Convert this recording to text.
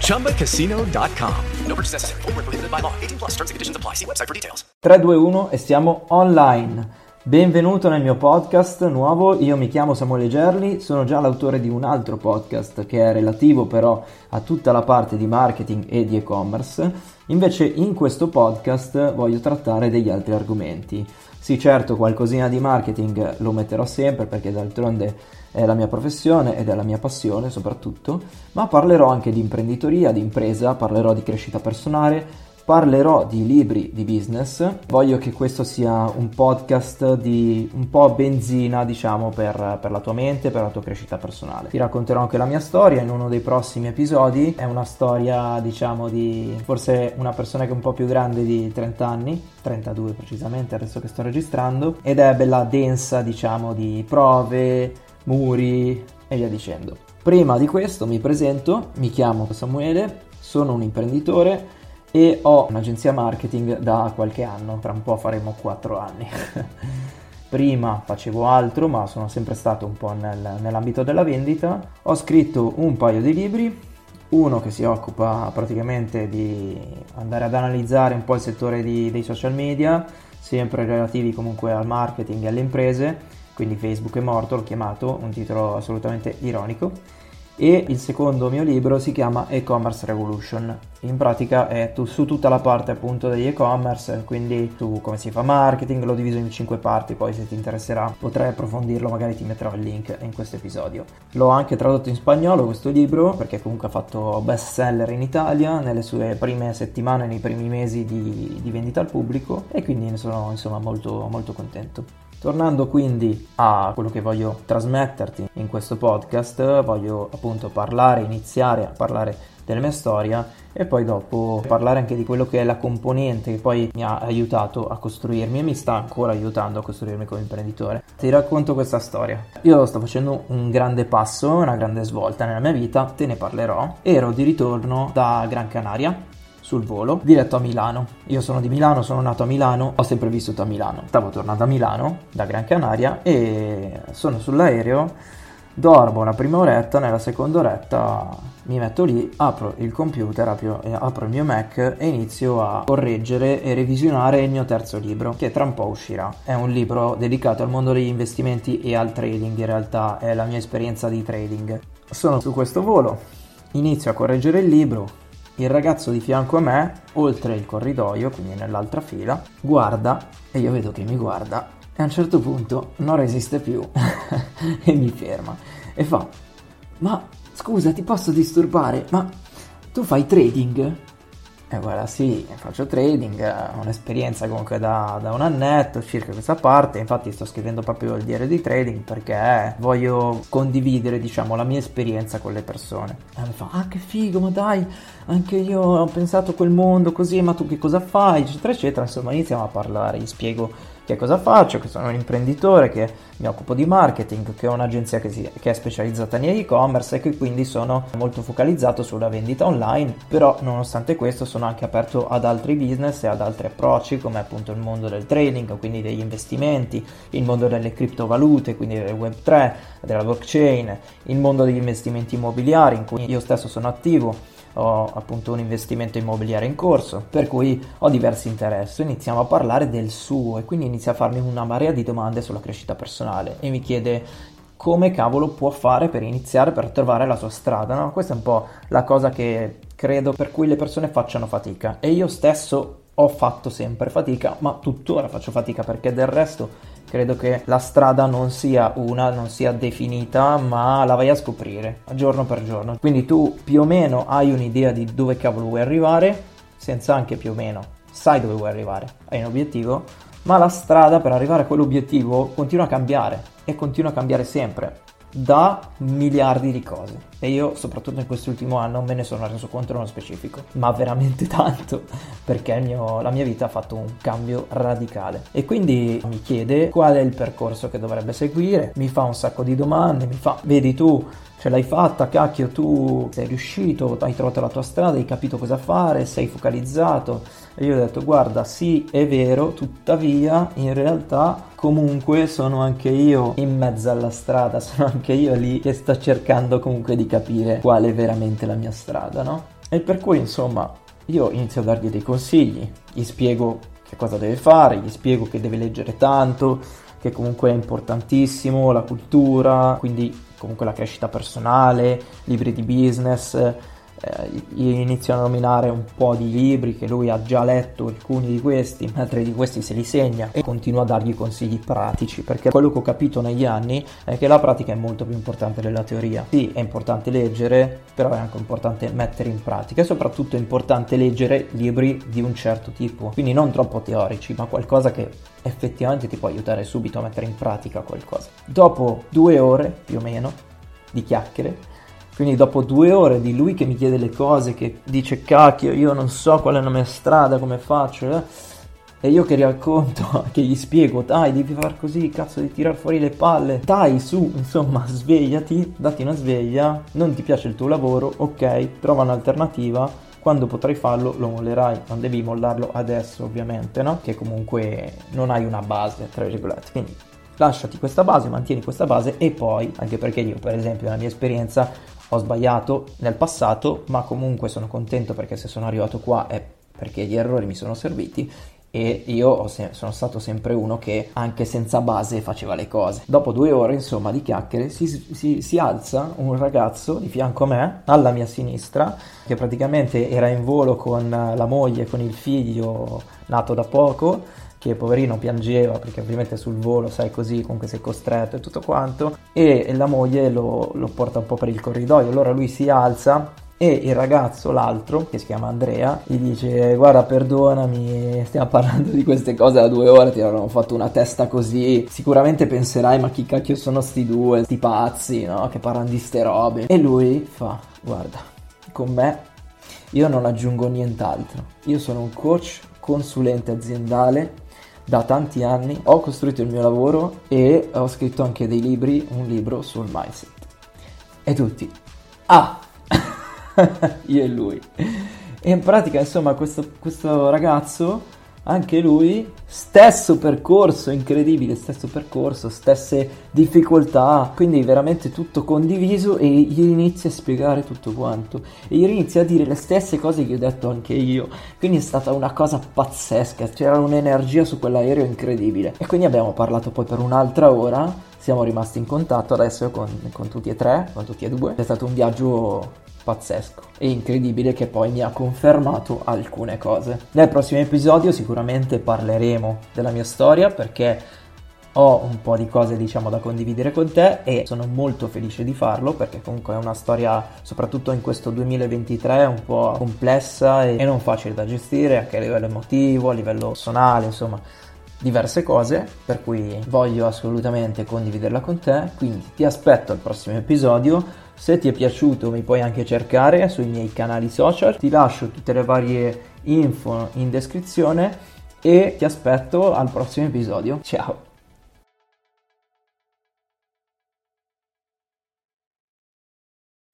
ChumbaCasino.com. No purchase necessary. Prohibited by law. 18 plus terms and conditions apply. See website for details. 3, 2, 1 e siamo online. Benvenuto nel mio podcast nuovo, io mi chiamo Samuele Gerli, sono già l'autore di un altro podcast che è relativo però a tutta la parte di marketing e di e-commerce, invece in questo podcast voglio trattare degli altri argomenti. Sì certo qualcosina di marketing lo metterò sempre perché d'altronde è la mia professione ed è la mia passione soprattutto, ma parlerò anche di imprenditoria, di impresa, parlerò di crescita personale, parlerò di libri di business. Voglio che questo sia un podcast di un po' benzina, diciamo, per, per, la tua mente, per la tua crescita personale. Ti racconterò anche la mia storia in uno dei prossimi episodi. È una storia, diciamo, di forse una persona che è un po' più grande di 30 anni, 32 precisamente, adesso che sto registrando, ed è bella densa, diciamo, di prove, muri e via dicendo. Prima di questo mi presento, mi chiamo Samuele, sono un imprenditore e ho un'agenzia marketing da qualche anno, tra un po' faremo 4 anni. Prima facevo altro, ma sono sempre stato un po' nel, nell'ambito della vendita. Ho scritto un paio di libri, uno che si occupa praticamente di andare ad analizzare un po' il settore di, dei social media, sempre relativi comunque al marketing e alle imprese, quindi Facebook è morto, l'ho chiamato, un titolo assolutamente ironico. E il secondo mio libro si chiama E-commerce Revolution. In pratica è tu, su tutta la parte appunto degli e-commerce, quindi su come si fa marketing, l'ho diviso in cinque parti, poi se ti interesserà potrai approfondirlo, magari ti metterò il link in questo episodio. L'ho anche tradotto in spagnolo questo libro, perché comunque ha fatto best seller in Italia nelle sue prime settimane, nei primi mesi di, di vendita al pubblico e quindi ne sono insomma molto molto contento. Tornando quindi a quello che voglio trasmetterti in questo podcast, voglio appunto parlare, iniziare a parlare della mia storia e poi dopo parlare anche di quello che è la componente che poi mi ha aiutato a costruirmi e mi sta ancora aiutando a costruirmi come imprenditore. Ti racconto questa storia. Io sto facendo un grande passo, una grande svolta nella mia vita, te ne parlerò. Ero di ritorno da Gran Canaria sul volo diretto a Milano. Io sono di Milano, sono nato a Milano, ho sempre vissuto a Milano. Stavo tornando a Milano da Gran Canaria e sono sull'aereo, dormo la prima oretta, nella seconda oretta mi metto lì, apro il computer, apro, apro il mio Mac e inizio a correggere e revisionare il mio terzo libro che tra un po' uscirà. È un libro dedicato al mondo degli investimenti e al trading, in realtà è la mia esperienza di trading. Sono su questo volo, inizio a correggere il libro, il ragazzo di fianco a me, oltre il corridoio, quindi nell'altra fila, guarda e io vedo che mi guarda e a un certo punto non resiste più e mi ferma e fa ma scusa ti posso disturbare ma tu fai trading? E guarda, sì, faccio trading, ho un'esperienza comunque da, da, un annetto circa questa parte, infatti sto scrivendo proprio il diario di trading perché voglio condividere, diciamo, la mia esperienza con le persone. E mi fa, ah che figo, ma dai, anche io ho pensato a quel mondo così, ma tu che cosa fai, eccetera, eccetera. Insomma, iniziamo a parlare, gli spiego che cosa faccio, che sono un imprenditore, che mi occupo di marketing, che ho un'agenzia che, si, che è specializzata in e-commerce e che quindi sono molto focalizzato sulla vendita online, però nonostante questo sono anche aperto ad altri business e ad altri approcci come appunto il mondo del trading, quindi degli investimenti, il mondo delle criptovalute, quindi del web 3, della blockchain, il mondo degli investimenti immobiliari in cui io stesso sono attivo ho appunto un investimento immobiliare in corso, per cui ho diversi interessi, iniziamo a parlare del suo e quindi inizia a farmi una marea di domande sulla crescita personale e mi chiede come cavolo può fare per iniziare, per trovare la sua strada, no? Questa è un po' la cosa che credo per cui le persone facciano fatica e io stesso ho fatto sempre fatica, ma tuttora faccio fatica perché del resto credo che la strada non sia una, non sia definita, ma la vai a scoprire giorno per giorno. Quindi tu più o meno hai un'idea di dove cavolo vuoi arrivare, senza anche più o meno sai dove vuoi arrivare, hai un obiettivo, ma la strada per arrivare a quell'obiettivo continua a cambiare e continua a cambiare sempre da miliardi di cose e io soprattutto in quest'ultimo anno me ne sono reso conto nello specifico ma veramente tanto perché mio, la mia vita ha fatto un cambio radicale e quindi mi chiede qual è il percorso che dovrebbe seguire mi fa un sacco di domande mi fa vedi tu ce l'hai fatta, cacchio, tu sei riuscito, hai trovato la tua strada, hai capito cosa fare, sei focalizzato. E io ho detto, guarda, sì, è vero, tuttavia, in realtà, comunque, sono anche io in mezzo alla strada, sono anche io lì che sto cercando comunque di capire qual è veramente la mia strada, no? E per cui, insomma, io inizio a dargli dei consigli, gli spiego che cosa deve fare, gli spiego che deve leggere tanto, che comunque è importantissimo, la cultura, quindi comunque la crescita personale, libri di business, eh, inizio a nominare un po' di libri che lui ha già letto, alcuni di questi, altri di questi se li segna e continua a dargli consigli pratici perché quello che ho capito negli anni è che la pratica è molto più importante della teoria. Sì, è importante leggere, però è anche importante mettere in pratica e soprattutto è importante leggere libri di un certo tipo, quindi non troppo teorici, ma qualcosa che effettivamente ti può aiutare subito a mettere in pratica qualcosa. Dopo due ore più o meno di chiacchiere quindi dopo due ore di lui che mi chiede le cose, che dice cacchio, io non so qual è la mia strada, come faccio, eh? e io che racconto, che gli spiego, dai, devi far così, cazzo, di tirar fuori le palle, dai, su, insomma, svegliati, dati una sveglia, non ti piace il tuo lavoro, ok, trova un'alternativa, quando potrai farlo lo mollerai, non devi mollarlo adesso ovviamente, no? Che comunque non hai una base, tra virgolette, quindi lasciati questa base, mantieni questa base e poi, anche perché io per esempio nella mia esperienza ho sbagliato nel passato, ma comunque sono contento perché se sono arrivato qua è perché gli errori mi sono serviti e io se- sono stato sempre uno che anche senza base faceva le cose. Dopo due ore, insomma, di chiacchiere, si, si, si, alza un ragazzo di fianco a me, alla mia sinistra, che praticamente era in volo con la moglie, con il figlio nato da poco che poverino piangeva perché ovviamente sul volo, sai così, comunque sei costretto e tutto quanto, e la moglie lo, lo porta un po' per il corridoio, allora lui si alza e il ragazzo, l'altro, che si chiama Andrea, gli dice guarda perdonami, stiamo parlando di queste cose da due ore, ti avevano fatto una testa così, sicuramente penserai ma chi cacchio sono sti due, sti pazzi, no? Che parlano di ste robe. E lui fa guarda, con me io non aggiungo nient'altro, io sono un coach consulente aziendale da tanti anni, ho costruito il mio lavoro e ho scritto anche dei libri, un libro sul mindset. E tutti, ah, io e lui. E in pratica, insomma, questo, questo ragazzo anche lui stesso percorso incredibile stesso percorso stesse difficoltà quindi veramente tutto condiviso e gli inizia a spiegare tutto quanto. E gli inizia a dire le stesse cose che ho detto anche io. Quindi è stata una cosa pazzesca c'era un'energia su quell'aereo incredibile. E quindi abbiamo parlato poi per un'altra ora siamo rimasti in contatto adesso con, con tutti e tre con tutti e due. È stato un viaggio pazzesco. E incredibile che poi mi ha confermato alcune cose. Nel prossimo episodio sicuramente parleremo della mia storia perché ho un po' di cose diciamo da condividere con te e sono molto felice di farlo perché comunque è una storia soprattutto in questo 2023 un po' complessa e non facile da gestire anche a livello emotivo, a livello personale, insomma diverse cose per cui voglio assolutamente condividerla con te. Quindi ti aspetto al prossimo episodio se ti è piaciuto mi puoi anche cercare sui miei canali social, ti lascio tutte le varie info in descrizione e ti aspetto al prossimo episodio. Ciao!